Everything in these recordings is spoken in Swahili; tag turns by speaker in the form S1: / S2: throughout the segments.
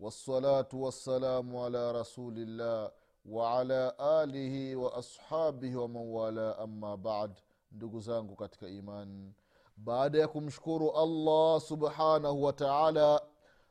S1: والصلاة والسلام على رسول الله وعلى آله وأصحابه ومن والاه أما بعد ndugu zangu katika imani baada ya kumshukuru allah subhanahu wa taala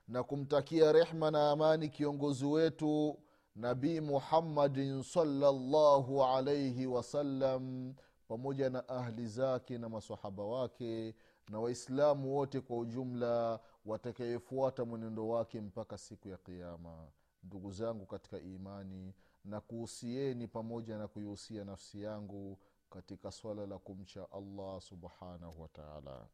S1: na kumtakia rehma na amani kiongozi wetu nabii muhammadin salllahu alaihi wasallam pamoja na ahli zake na masahaba wake na waislamu wote kwa ujumla watakayefuata mwenendo wake mpaka siku ya kiama ndugu zangu katika imani na kuhusieni pamoja na kuihusia nafsi yangu katika swala la kumcha allah subhanahu wataala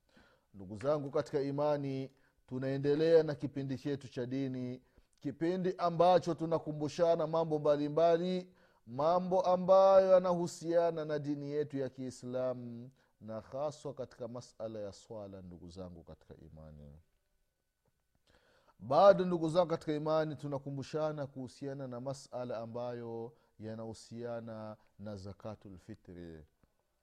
S1: ndugu zangu katika imani tunaendelea na kipindi chetu cha dini kipindi ambacho tunakumbushana mambo mbalimbali mambo ambayo yanahusiana na dini yetu ya kiislamu na haswa katika masala ya swala ndugu zangu katika imani bado ndugu zangu katika imani tunakumbushana kuhusiana na masala ambayo yanahusiana na zakatulfitri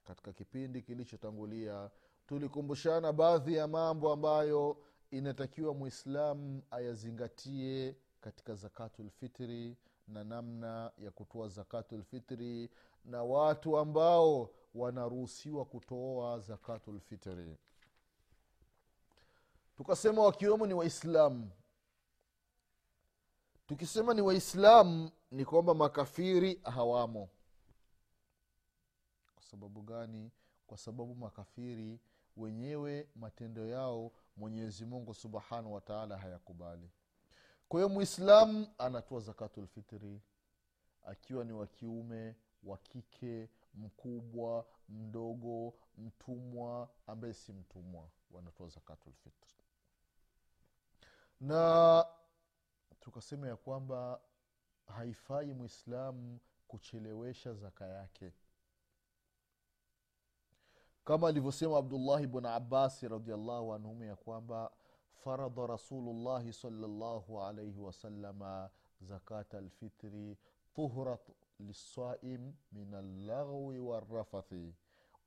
S1: katika kipindi kilichotangulia tulikumbushana baadhi ya mambo ambayo inatakiwa mwislamu ayazingatie katika zakatulfitri na namna ya kutoa zakatulfitri na watu ambao wanaruhusiwa kutoa zakatulfitri tukasema wakiwemo ni waislamu tukisema ni waislamu ni kwamba makafiri hawamo. Kwa sababu gani? Kwa sababu makafiri wenyewe matendo yao mwenyezi mungu subhanahu wataala hayakubali. Kwa hiyo mwislamu anatoa zakatulfitri akiwa ni wa kiume wa kike mkubwa mdogo mtumwa ambaye si mtumwa wanatoa zakatulfitri na tukasema ya kwamba haifai mwislamu kuchelewesha zaka yake. Kama alivyosema abdullahi bn abasi radiallahu anhuma ya kwamba faradha rasulullahi salllahu alaihi wasalama zakata lfitri tuhrat lisaim min allaghwi warafathi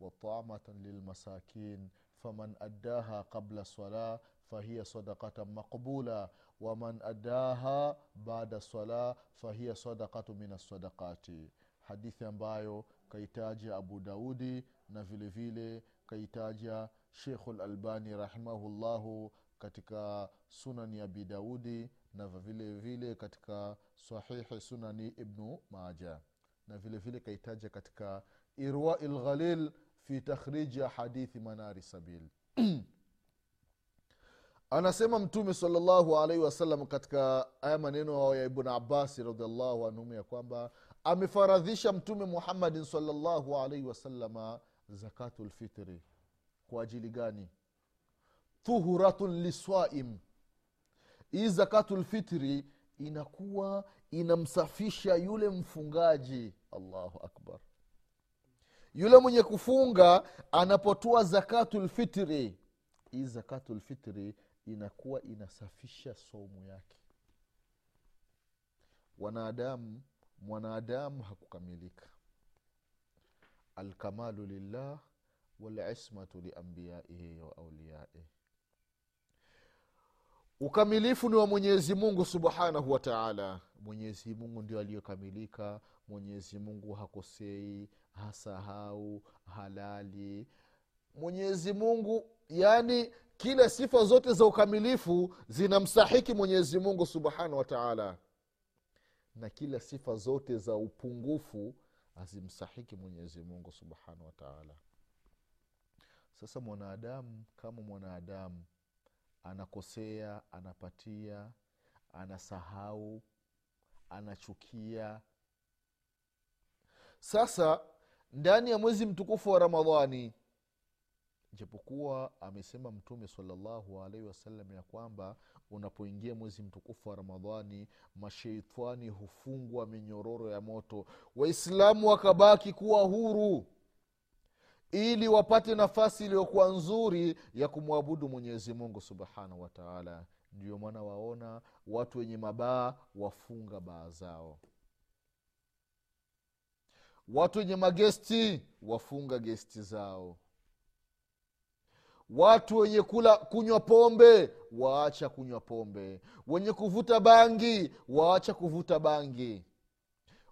S1: watamatan lilmasakin faman addaha qabla salah fahiya sadakatan maqbula waman addaha bada salah fahiya sadakatu min alsadakati hadithi ambayo kaitaja abu daudi na vile vile kaitaja shekhu lalbani rahimahullahu katika sunani abi daudi na vile vile katika sahihi sunani ibnu maja na vile vile kaitaja katika irwai lghalil fi takhriji hadithi anasema mtume salllahu alaihi wasallam katika haya maneno ya ibnu abasi radiallahu anhum ya kwamba amefaradhisha mtume muhammadin salllahu alaihi wasalama zakatu lfitri kwa ajili gani? Tuhuratun liswaim. Hii zakatu lfitri inakuwa inamsafisha yule mfungaji. Allahu akbar. Yule mwenye kufunga anapotoa zakatu lfitri hii zakatu lfitri inakuwa inasafisha somu yake. Wanadamu mwanadamu hakukamilika. Alkamalu lillah walismatu liambiyaihi wa ukamilifu ni wa mwenyezi mungu subhanahu wa taala. Mwenyezi mungu ndio aliyokamilika mwenyezi mungu hakosei hasahau halali. Mwenyezi mungu yaani kila sifa zote za ukamilifu zinamstahiki mwenyezi mungu subhanahu wa taala. Na kila sifa zote za upungufu hazimstahiki mwenyezi mungu subhanahu wa taala. Sasa mwanadamu kama mwanadamu anakosea anapatia anasahau anachukia. Sasa ndani ya mwezi mtukufu wa ramadhani japokuwa amesema mtume salallahu alaihi wasallam ya kwamba unapoingia mwezi mtukufu wa ramadhani masheitani hufungwa minyororo ya moto. Waislamu wakabaki kuwa huru ili wapate nafasi iliyokuwa nzuri ya kumwabudu mwenyezi mungu subhanahu wataala ndio maana waona watu wenye mabaa wafunga baa zao. Watu wenye magesti wafunga gesti zao watu wenye kula kunywa pombe waacha kunywa pombe. Wenye kuvuta bangi waacha kuvuta bangi.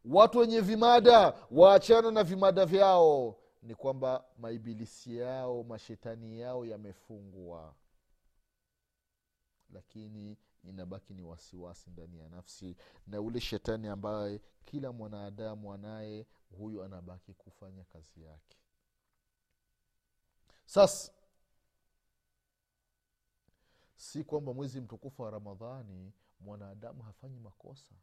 S1: Watu wenye vimada waachana na vimada vyao. Ni kwamba maibilisi yao mashetani yao yamefungwa. Lakini inabaki ni wasiwasi ndani ya nafsi. Na ule shetani ambaye kila mwanadamu anaye huyu anabaki kufanya kazi yake. Sasa si kwamba mwezi mtukufu wa ramadhani mwanadamu hafanyi makosa.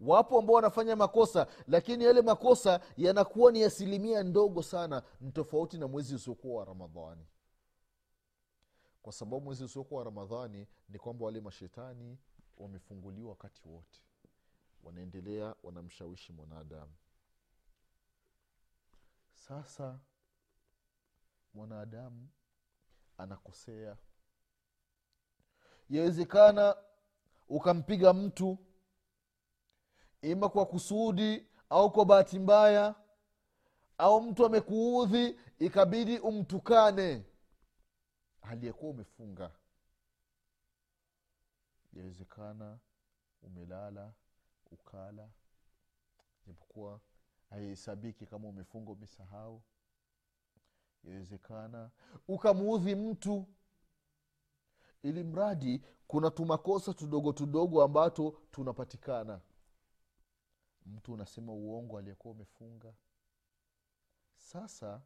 S1: Wapo ambao wanafanya makosa lakini yale makosa yanakuwa ni asilimia ndogo sana ni tofauti na mwezi usiokuwa wa ramadhani. Kwa sababu mwezi usiokuwa wa ramadhani ni kwamba wale mashetani wamefunguliwa wakati wote. Wanaendelea wanamshawishi mwanadamu. Sasa mwanadamu anakosea yawezekana ukampiga mtu ima kwa kusudi au kwa bahati mbaya au mtu amekuudhi ikabidi umtukane. Aliyekuwa umefunga. Yawezekana umelala ukala japokuwa haihesabiki kama umefunga umesahau. Yawezekana ukamuudhi mtu ili mradi kuna tumakosa tudogo tudogo ambato tunapatikana. Mtu unasema uongo aliyekuwa umefunga. Sasa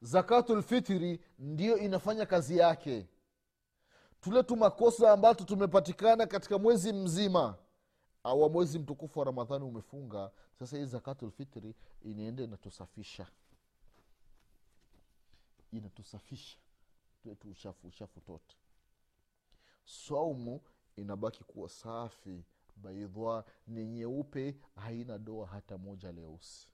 S1: zakatulfitiri ndiyo inafanya kazi yake. Tule tu makosa ambato tumepatikana katika mwezi mzima. Au mwezi mtukufu wa ramadhani umefunga sasa hii zakatulfitiri inaenda inatusafisha. Inatusafisha. Tuetu uchafu uchafu tote saumu inabaki kuwa safi baidha ni nyeupe haina doa hata moja leusi.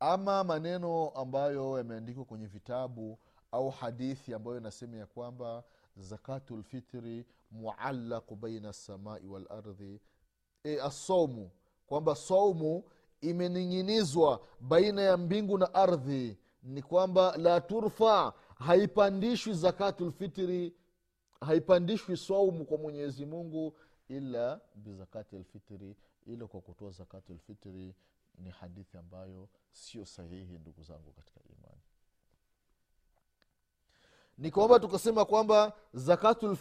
S1: Ama maneno ambayo yameandikwa kwenye vitabu au hadithi ambayo inasema ya kwamba zakatu lfitri muallaqu baina lsamai walardhi e, asaumu kwamba saumu imening'inizwa baina ya mbingu na ardhi ni kwamba la turfa haipandishwi zakatulfitiri haipandishwi saumu kwa mwenyezi mungu ila bizakati lfitri ila kwa kutoa zakatulfitiri ni hadithi ambayo sio sahihi ndugu zangu katika ni kwamba tukasema kwamba zakatu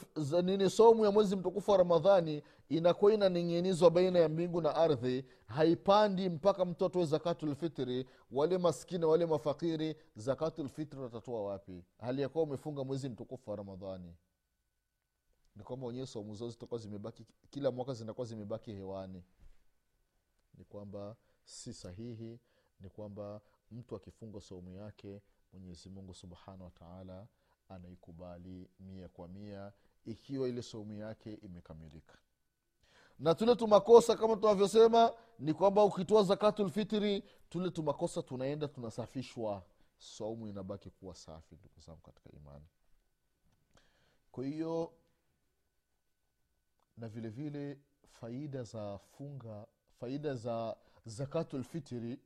S1: somu ya mwezi mtukufu wa ramadhani inakuwa inaning'inizwa baina ya mbingu na ardhi haipandi mpaka mtu atoe zakatulfitri wale maskini wale mafakiri zakatulfitri watatoa wapi? Hali yakuwa umefunga mwezi mtukufu wa ramadhani. Ni kwamba wenyewe somu zao zitakuwa zimebaki kila mwaka zinakuwa zimebaki hewani. Ni kwamba si sahihi ni kwamba mtu akifunga somu yake mwenyezi mungu subhanahu wataala anaikubali mia kwa mia ikiwa ile saumu yake imekamilika. Na tule tumakosa kama tunavyosema ni kwamba ukitoa zakatulfitiri tule tumakosa tunaenda tunasafishwa. Saumu inabaki kuwa safi ndugu zangu katika imani. Kwa hiyo na vile vile faida za funga faida za zakatulfitiri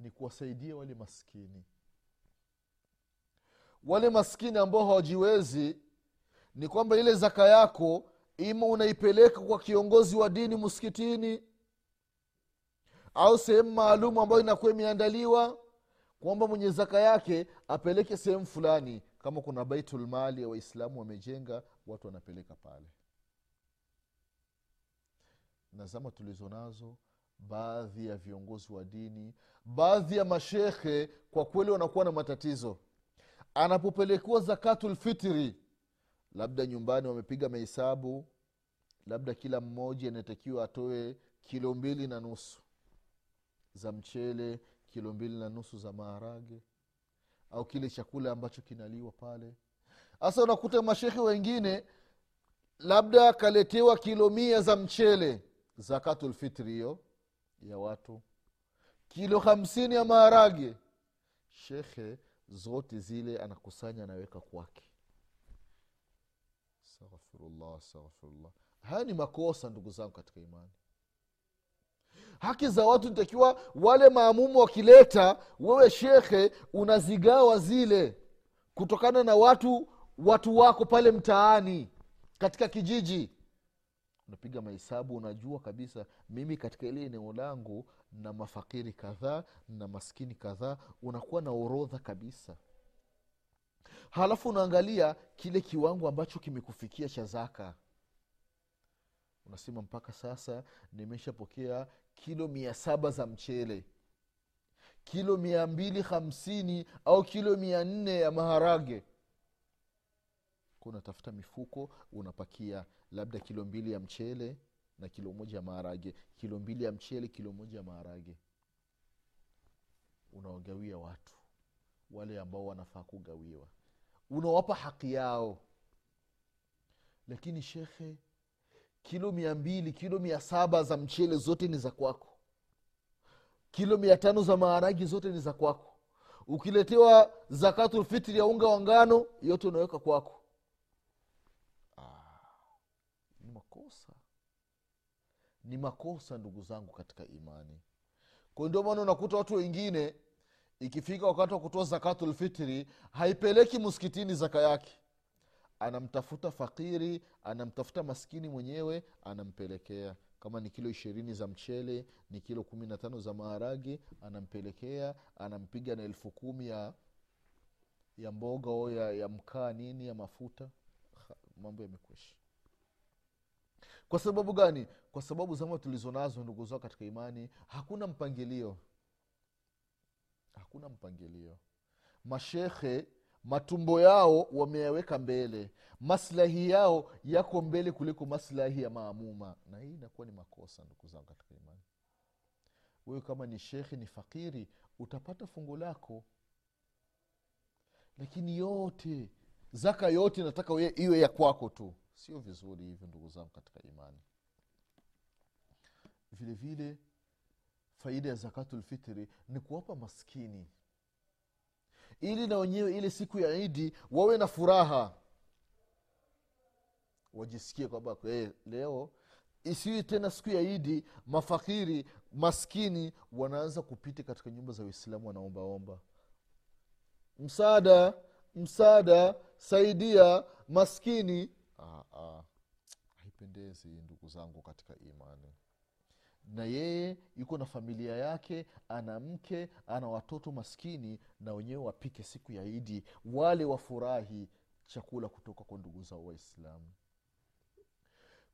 S1: ni kuwasaidia wale maskini wale maskini ambao hawajiwezi ni kwamba ile zaka yako ima unaipeleka kwa kiongozi wa dini msikitini au sehemu maalum ambayo inakuwa imeandaliwa kwamba mwenye zaka yake apeleke sehemu fulani. Kama kuna baitulmali ya waislamu wamejenga watu wanapeleka pale. Na zama tulizo nazo baadhi ya viongozi wa dini baadhi ya mashekhe kwa kweli wanakuwa na matatizo anapopelekewa zakatulfitri labda nyumbani wamepiga mahesabu labda kila mmoja inatakiwa atoe kilo mbili na nusu za mchele kilo mbili na nusu za maharage au kile chakula ambacho kinaliwa pale. Hasa unakuta mashehe wengine labda akaletewa kilo mia za mchele zakatulfitri hiyo ya watu kilo hamsini ya maharage. Shekhe zote zile anakusanya anaweka kwake. Astaghfirullah astaghfirullah. Haya ni makosa ndugu zangu katika imani. Haki za watu nitakiwa wale maamumu wakileta wewe shekhe unazigawa zile kutokana na watu watu wako pale mtaani katika kijiji. Unapiga mahesabu unajua kabisa mimi katika ile eneo langu na mafakiri kadhaa na maskini kadhaa unakuwa na orodha kabisa. Halafu unaangalia kile kiwango ambacho kimekufikia cha zaka. Unasema mpaka sasa nimeshapokea kilo mia saba za mchele kilo mia mbili hamsini au kilo mia nne ya maharage. Kunatafuta mifuko unapakia labda kilo mbili ya mchele na kilo moja ya maharage kilo mbili ya mchele kilo moja ya maharage. Unawagawia watu wale ambao wanafaa kugawiwa. Unawapa haki yao. Lakini shekhe kilo mia mbili kilo mia saba za mchele zote ni za kwako. Kilo mia tano za maharagi zote ni za kwako. Ukiletewa zakatulfitri ya unga wa ngano yote unaweka kwako ni makosa ni makosa ndugu zangu katika imani. Kwa ndio maana unakuta watu wengine ikifika wakati wa kutoa zakatulfitri haipeleki msikitini zaka yake. Anamtafuta fakiri anamtafuta maskini mwenyewe anampelekea. Kama ni kilo ishirini za mchele ni kilo kumi na tano za maharagi anampelekea anampiga na elfu kumi ya ya mboga o ya, ya mkaa nini ya mafuta. Mambo yamekwisha kwa sababu gani? Kwa sababu zama tulizo nazo ndugu zao katika imani hakuna mpangilio. Hakuna mpangilio. Mashekhe matumbo yao wameyaweka mbele. Maslahi yao yako mbele kuliko maslahi ya maamuma. Na hii inakuwa ni makosa ndugu zangu katika imani. Wewe kama ni shekhe ni fakiri utapata fungu lako. Lakini yote zaka yote nataka iwe ya kwako tu sio vizuri hivyo ndugu zangu katika imani. Vile vile faida ya zakatulfitri ni kuwapa maskini. Ili na wenyewe ile siku ya idi wawe na furaha. Wajisikie kwamba hey, leo isiwi tena siku ya idi mafakiri maskini wanaanza kupita katika nyumba za waislamu wanaombaomba. Msaada msaada saidia maskini. Haipendezi ndugu zangu katika imani. Na yeye yuko na familia yake ana mke ana watoto maskini na wenyewe wapike siku ya idi wale wafurahi chakula kutoka kwa ndugu zao waislamu.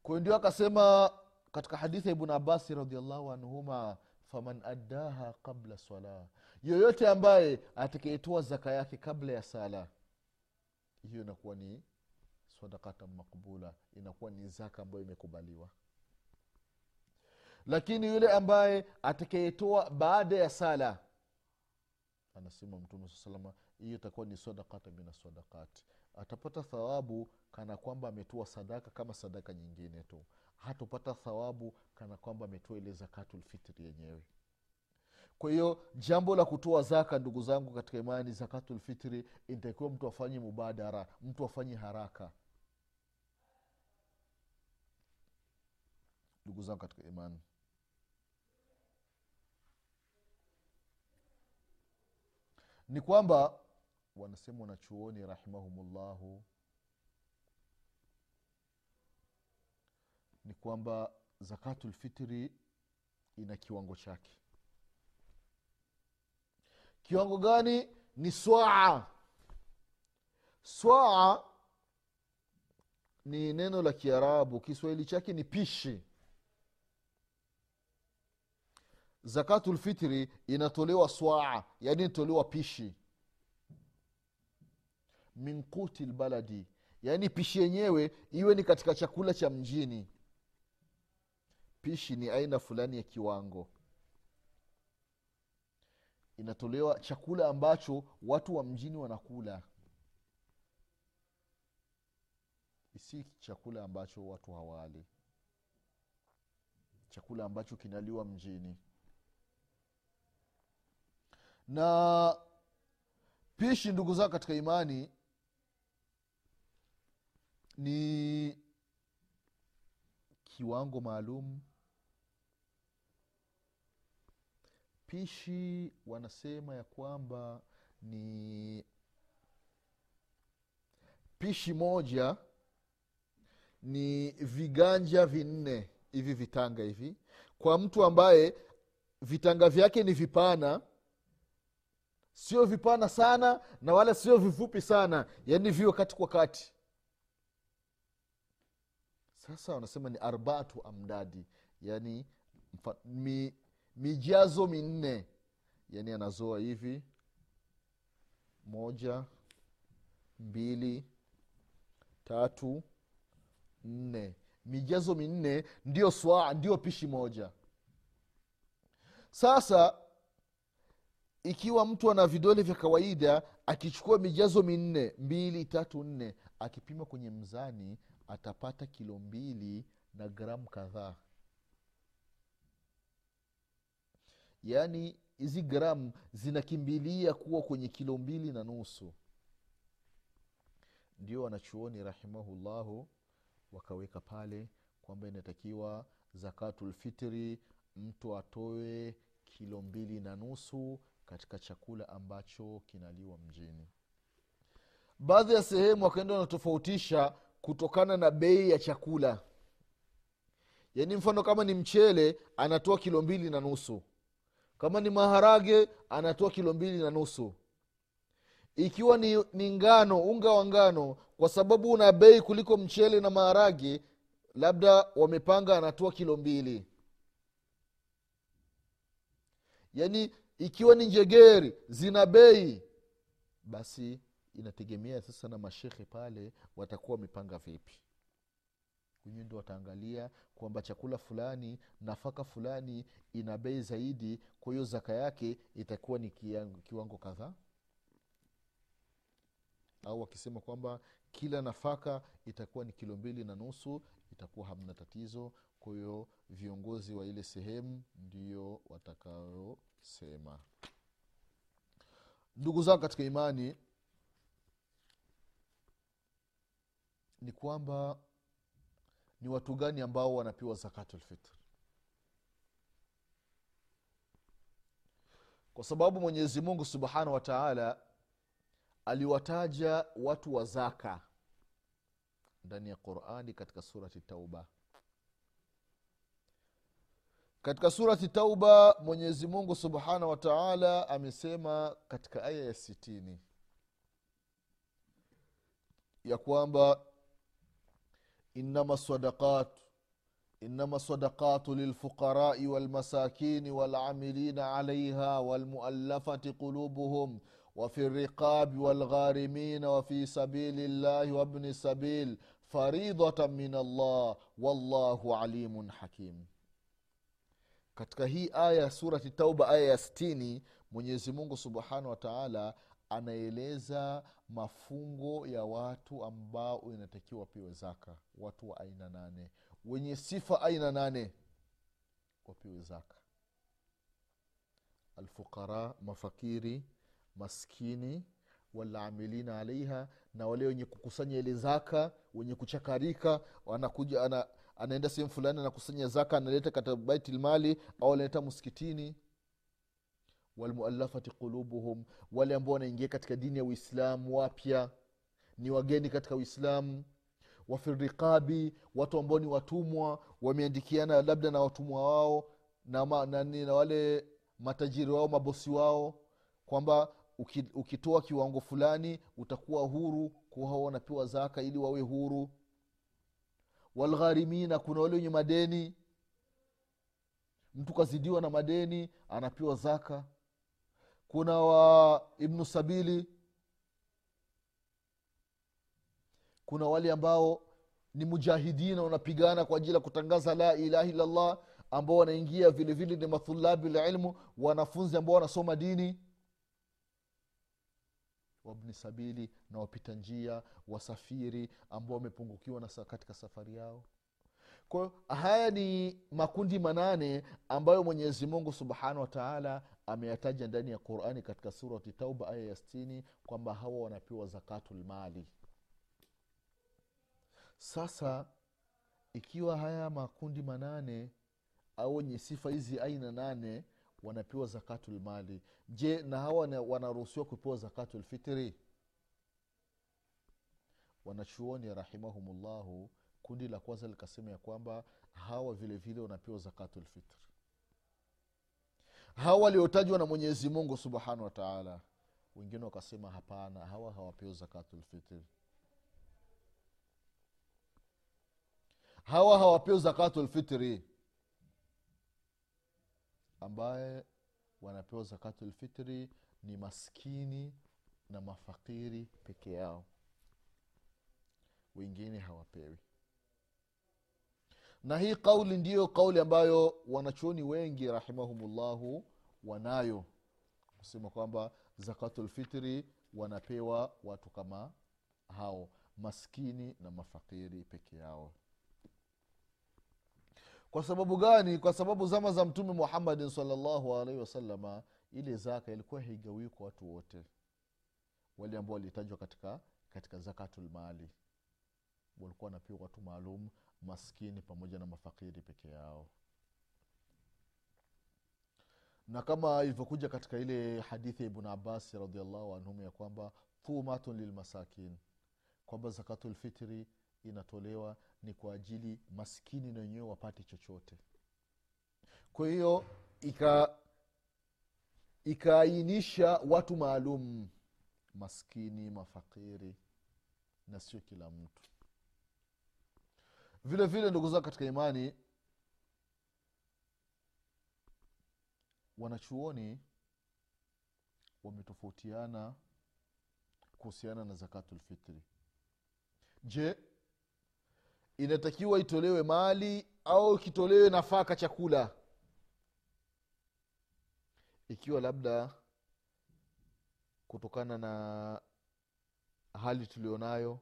S1: Kwayo ndio akasema katika hadithi ya ibnu abasi radiallahu anhuma faman addaha qabla sala. Yoyote ambaye atakayetoa zaka yake kabla ya sala hiyo inakuwa ni sadakata makbula inakuwa ni zaka ambayo imekubaliwa. Lakini yule ambaye atakayetoa baada ya sala anasema mtume saa salama hiyo itakuwa ni sadakata min sadakati atapata thawabu kana kwamba ametoa sadaka kama sadaka nyingine tu. Hatopata thawabu kana kwamba ametoa ile zakatulfitri yenyewe. Kwa hiyo jambo la kutoa zaka ndugu zangu katika imani zakatulfitri inatakiwa mtu afanye mubadara mtu afanye haraka ndugu zangu katika imani. Ni kwamba wanasema wanachuoni rahimahumullahu ni kwamba zakatulfitri ina kiwango chake. Kiwango gani? Ni swaa. Swaa ni neno la kiarabu kiswahili chake ni pishi zakatulfitri inatolewa swaa yaani inatolewa pishi. Min quti lbaladi yaani pishi yenyewe iwe ni katika chakula cha mjini. Pishi ni aina fulani ya kiwango. Inatolewa chakula ambacho watu wa mjini wanakula. Si chakula ambacho watu hawali. Chakula ambacho kinaliwa mjini na pishi ndugu zao katika imani ni kiwango maalum. Pishi wanasema ya kwamba ni pishi moja ni viganja vinne hivi vitanga hivi. Kwa mtu ambaye vitanga vyake ni vipana sio vipana sana na wala sio vifupi sana. Yaani vio kati kwa kati. Sasa wanasema ni arbaatu amdadi. Yaani mi, mijazo minne. Yaani anazoa hivi. Moja mbili tatu nne. Mijazo minne ndio swaa ndio pishi moja. Sasa ikiwa mtu ana vidole vya kawaida akichukua mijazo minne mbili tatu nne akipima kwenye mzani atapata kilo mbili na gramu kadhaa. Yaani hizi gramu zinakimbilia kuwa kwenye kilo mbili na nusu. Ndio wanachuoni rahimahullahu wakaweka pale kwamba inatakiwa zakatulfitri mtu atoe kilo mbili na nusu katika chakula ambacho kinaliwa mjini. Baadhi ya sehemu wakaenda wanatofautisha kutokana na bei ya chakula. Yaani mfano kama ni mchele anatoa kilo mbili na nusu. Kama ni maharage anatoa kilo mbili na nusu. Ikiwa ni, ni ngano unga wa ngano kwa sababu una bei kuliko mchele na maharage labda wamepanga anatoa kilo mbili. Yaani ikiwa ni njegeri zina bei basi inategemea sasa na mashekhe pale watakuwa wamepanga vipi. Wenyewe ndo wataangalia kwamba chakula fulani nafaka fulani ina bei zaidi kwa hiyo zaka yake itakuwa ni kiwango, kadhaa. Au wakisema kwamba kila nafaka itakuwa ni kilo mbili na nusu itakuwa hamna tatizo kwa hiyo viongozi wa ile sehemu ndio watakayosema ndugu zangu katika imani ni kwamba ni watu gani ambao wanapiwa zakatulfitr kwa sababu mwenyezi mungu subhanahu wa taala aliwataja watu wa zaka ndani ya qurani katika surati tauba katika surati tauba mwenyezi mungu subhanahu wa taala amesema katika aya ya sitini ya kwamba inama sadaqat inama sadaqatu lilfuqarai walmasakini walamilina alaiha walmuallafati qulubuhum وفي الرقاب والغارمين وفي سبيل الله وابن السبيل فريضة من الله والله عليم حكيم katika hii aya ya surati tauba aya ya stini mwenyezi mungu subhanahu wa taala anaeleza mafungo ya watu ambao inatakiwa wapiwe zaka. Watu wa aina nane. Wenye sifa aina nane wapiwe zaka. Alfuqara mafakiri maskini walamilina alaiha na wale wenye kukusanya ile zaka wenye kuchakarika anakuja ana, anaenda sehemu fulani anakusanya zaka analeta katika baitilmali au analeta msikitini. Walmualafati qulubuhum wale ambao wanaingia katika dini ya uislamu wapya. Ni wageni katika uislamu. Wafiriqabi watu ambao ni watumwa wameandikiana labda na watumwa wao na, ma, na, na wale matajiri wao mabosi wao kwamba ukitoa kiwango fulani utakuwa huru kuwa wanapewa zaka ili wawe huru walgharimina kuna wale wenye madeni. Mtu kazidiwa na madeni anapewa zaka. Kuna wa ibnu sabili. Kuna wale ambao ni mujahidina wanapigana kwa ajili ya kutangaza la ilaha illallah ambao wanaingia vile vile ni mathulabi lilmu wanafunzi ambao wanasoma dini wabni sabili na wapita njia wasafiri ambao wamepungukiwa na katika safari yao. Kwayo haya ni makundi manane ambayo mwenyezi mungu subhanahu wataala ameyataja ndani ya qurani katika surati tauba aya ya stini kwamba hawa wanapewa zakatulmali sasa ikiwa haya makundi manane au wenye sifa hizi aina nane wanapewa zakatulmali je na hawa wanaruhusiwa kupewa zakatulfitri wanachuoni rahimahumullahu kundi la kwanza likasema ya kwamba hawa vile vile wanapewa zakatulfitri hawa waliotajwa na mwenyezi mungu subhanahu wa taala wengine wakasema hapana hawa hawapewi zakatulfitri hawa hawapewi zakatulfitri ambaye wanapewa zakatulfitri ni maskini na mafakiri peke yao. Wengine hawapewi. Na hii kauli ndiyo kauli ambayo wanachuoni wengi rahimahumullahu wanayo. Kusema kwamba zakatulfitri wanapewa watu kama hao maskini na mafakiri peke yao kwa sababu gani? Kwa sababu zama za mtume muhammadin salllahu alaihi wasalama ile zaka ilikuwa haigawiwi kwa watu wote. Wale ambao walitajwa katika katika zakatulmali walikuwa wanapewa watu maalum maskini pamoja na mafakiri peke yao. Na kama ilivyokuja katika ile hadithi ya ibnu abasi radiallahu anhum ya kwamba thumatun lilmasakin kwamba zakatulfitri inatolewa ni kwa ajili maskini na wenyewe wapate chochote. Kwa hiyo ika ikaainisha watu maalum maskini mafakiri na sio kila mtu. Vile vile ndugu zao katika imani wanachuoni wametofautiana kuhusiana na zakatulfitri je inatakiwa itolewe mali au kitolewe nafaka chakula. Ikiwa labda kutokana na hali tulionayo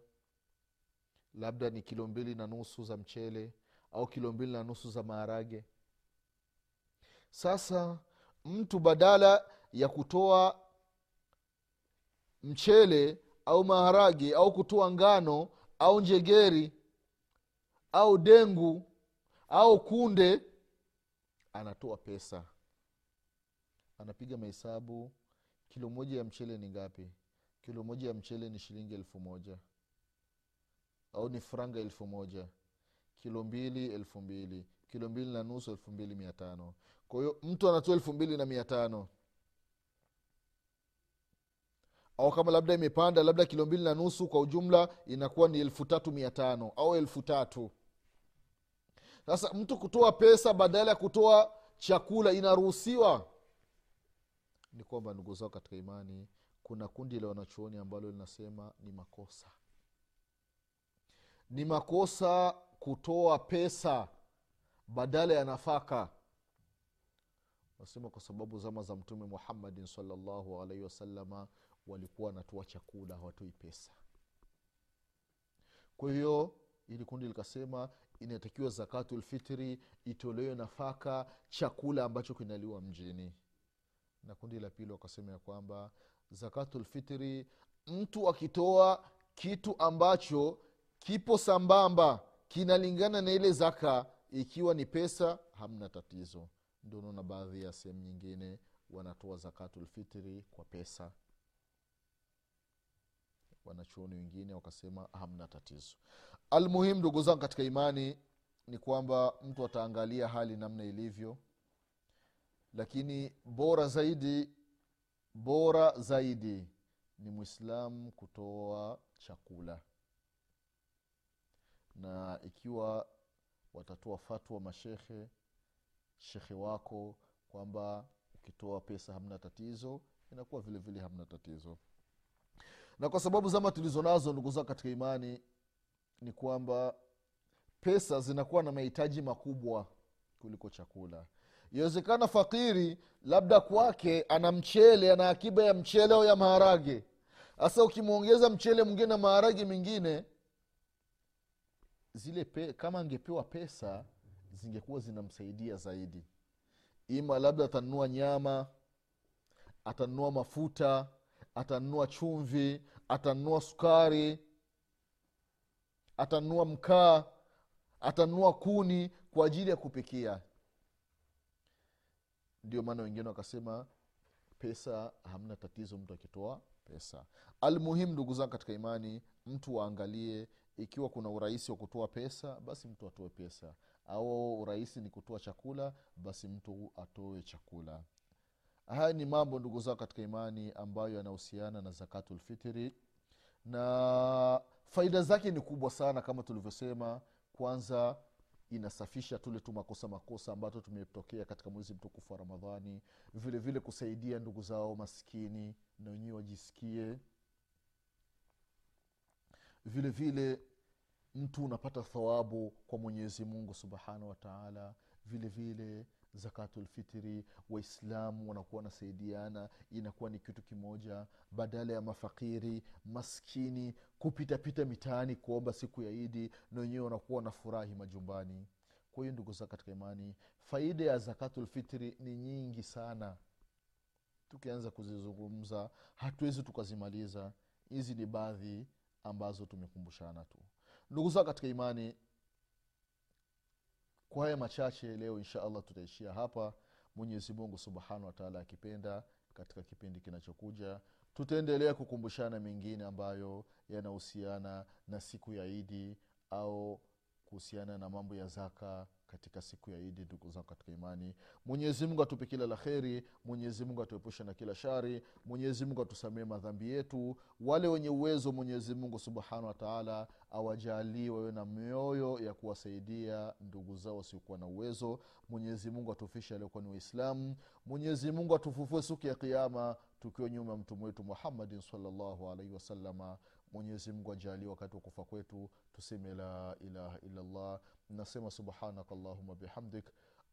S1: labda ni kilo mbili na nusu za mchele au kilo mbili na nusu za maharage. Sasa mtu badala ya kutoa mchele au maharage au kutoa ngano au njegeri au dengu au kunde anatoa pesa. Anapiga mahesabu kilo moja ya mchele ni ngapi? Kilo moja ya mchele ni shilingi elfu moja. Au ni franga elfu moja. Kilo mbili elfu mbili. Kilo mbili na nusu elfu mbili mia tano. Kwa hiyo mtu anatoa elfu mbili na mia tano. Au kama labda imepanda labda kilo mbili na nusu kwa ujumla inakuwa ni elfu tatu mia tano au elfu tatu sasa mtu kutoa pesa badala ya kutoa chakula inaruhusiwa? Ni kwamba ndugu zao katika imani kuna kundi la wanachuoni ambalo linasema ni makosa. Ni makosa kutoa pesa badala ya nafaka. Nasema kwa sababu zama za mtume muhammadin salllahu alaihi wasalama walikuwa wanatoa chakula hawatoi pesa. Kwa hiyo ili kundi likasema inatakiwa zakatulfitri itolewe nafaka chakula ambacho kinaliwa mjini. Na kundi la pili wakasema ya kwamba zakatulfitri mtu akitoa kitu ambacho kipo sambamba kinalingana na ile zaka ikiwa ni pesa hamna tatizo. Ndio unaona baadhi ya sehemu nyingine wanatoa zakatulfitri kwa pesa wanachuoni wengine wakasema hamna tatizo. Almuhimu ndugu zangu katika imani ni kwamba mtu ataangalia hali namna ilivyo lakini bora zaidi bora zaidi ni mwislamu kutoa chakula. Na ikiwa watatoa fatwa mashekhe shekhe wako kwamba ukitoa pesa hamna tatizo inakuwa vile vile hamna tatizo na kwa sababu zama tulizonazo ndugu zao katika imani ni kwamba pesa zinakuwa na mahitaji makubwa kuliko chakula. Iwezekana fakiri labda kwake ana mchele ana akiba ya mchele au ya maharage. Sasa ukimwongeza mchele mwingine na maharage mengine zile pe, kama angepewa pesa zingekuwa zinamsaidia zaidi. Ima labda atanunua nyama atanunua mafuta atanunua chumvi atanunua sukari atanunua mkaa atanunua kuni kwa ajili ya kupikia. Ndio maana wengine wakasema pesa hamna tatizo mtu akitoa pesa. Almuhimu ndugu zangu katika imani mtu waangalie ikiwa kuna urahisi wa kutoa pesa basi mtu atoe pesa. Au urahisi ni kutoa chakula basi mtu atoe chakula haya ni mambo ndugu zao katika imani ambayo yanahusiana na zakatulfitiri na faida zake ni kubwa sana kama tulivyosema. Kwanza inasafisha tule tu makosa makosa ambato tumetokea katika mwezi mtukufu wa ramadhani. Vile vile kusaidia ndugu zao maskini na wenyewe wajisikie. Vile vile mtu unapata thawabu kwa mwenyezi mungu subhanahu wataala vile vile zakatulfitiri waislamu wanakuwa wanasaidiana inakuwa ni kitu kimoja. Badala ya mafakiri maskini kupitapita mitaani kuomba siku ya idi na wenyewe wanakuwa wanafurahi majumbani. Kwa hiyo ndugu zao katika imani faida ya zakatulfitiri ni nyingi sana. Tukianza kuzizungumza hatuwezi tukazimaliza. Hizi ni baadhi ambazo tumekumbushana tu. Ndugu zao katika imani kwa haya machache leo insha allah tutaishia hapa. Mwenyezi mungu subhanahu wataala akipenda katika kipindi kinachokuja tutaendelea kukumbushana mengine ambayo yanahusiana na siku ya idi au kuhusiana na mambo ya zaka katika siku ya idi ndugu zangu katika imani. Mwenyezi atupe kila la kheri mwenyezi mungu atuepushe na kila shari mwenyezi mungu atusamee madhambi yetu. Wale wenye uwezo mwenyezi mungu subhanahu wataala awajalii wawe na mioyo ya kuwasaidia ndugu zao wasiokuwa na uwezo. Mwenyezi atufishe aliokuwa ni waislamu. Mwenyezi atufufue siku ya kiama tukiwa nyuma ya mtume wetu muhammadin salllahu alaihi wasalama mwenyezi mungu wakati wa kufa kwetu tuseme la ilaha illallah nasema subhanaka allahuma bihamdik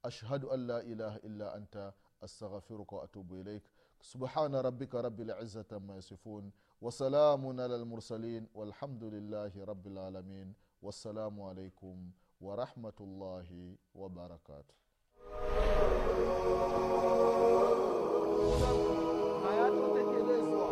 S1: ashhadu an la ilaha illa anta أستغفرك وأتوب إليك. سبحان ربك رب العزة عما يصفون وسلام على المرسلين والحمد لله رب العالمين. والسلام عليكم ورحمة الله وبركاته. hayatta tekelezwa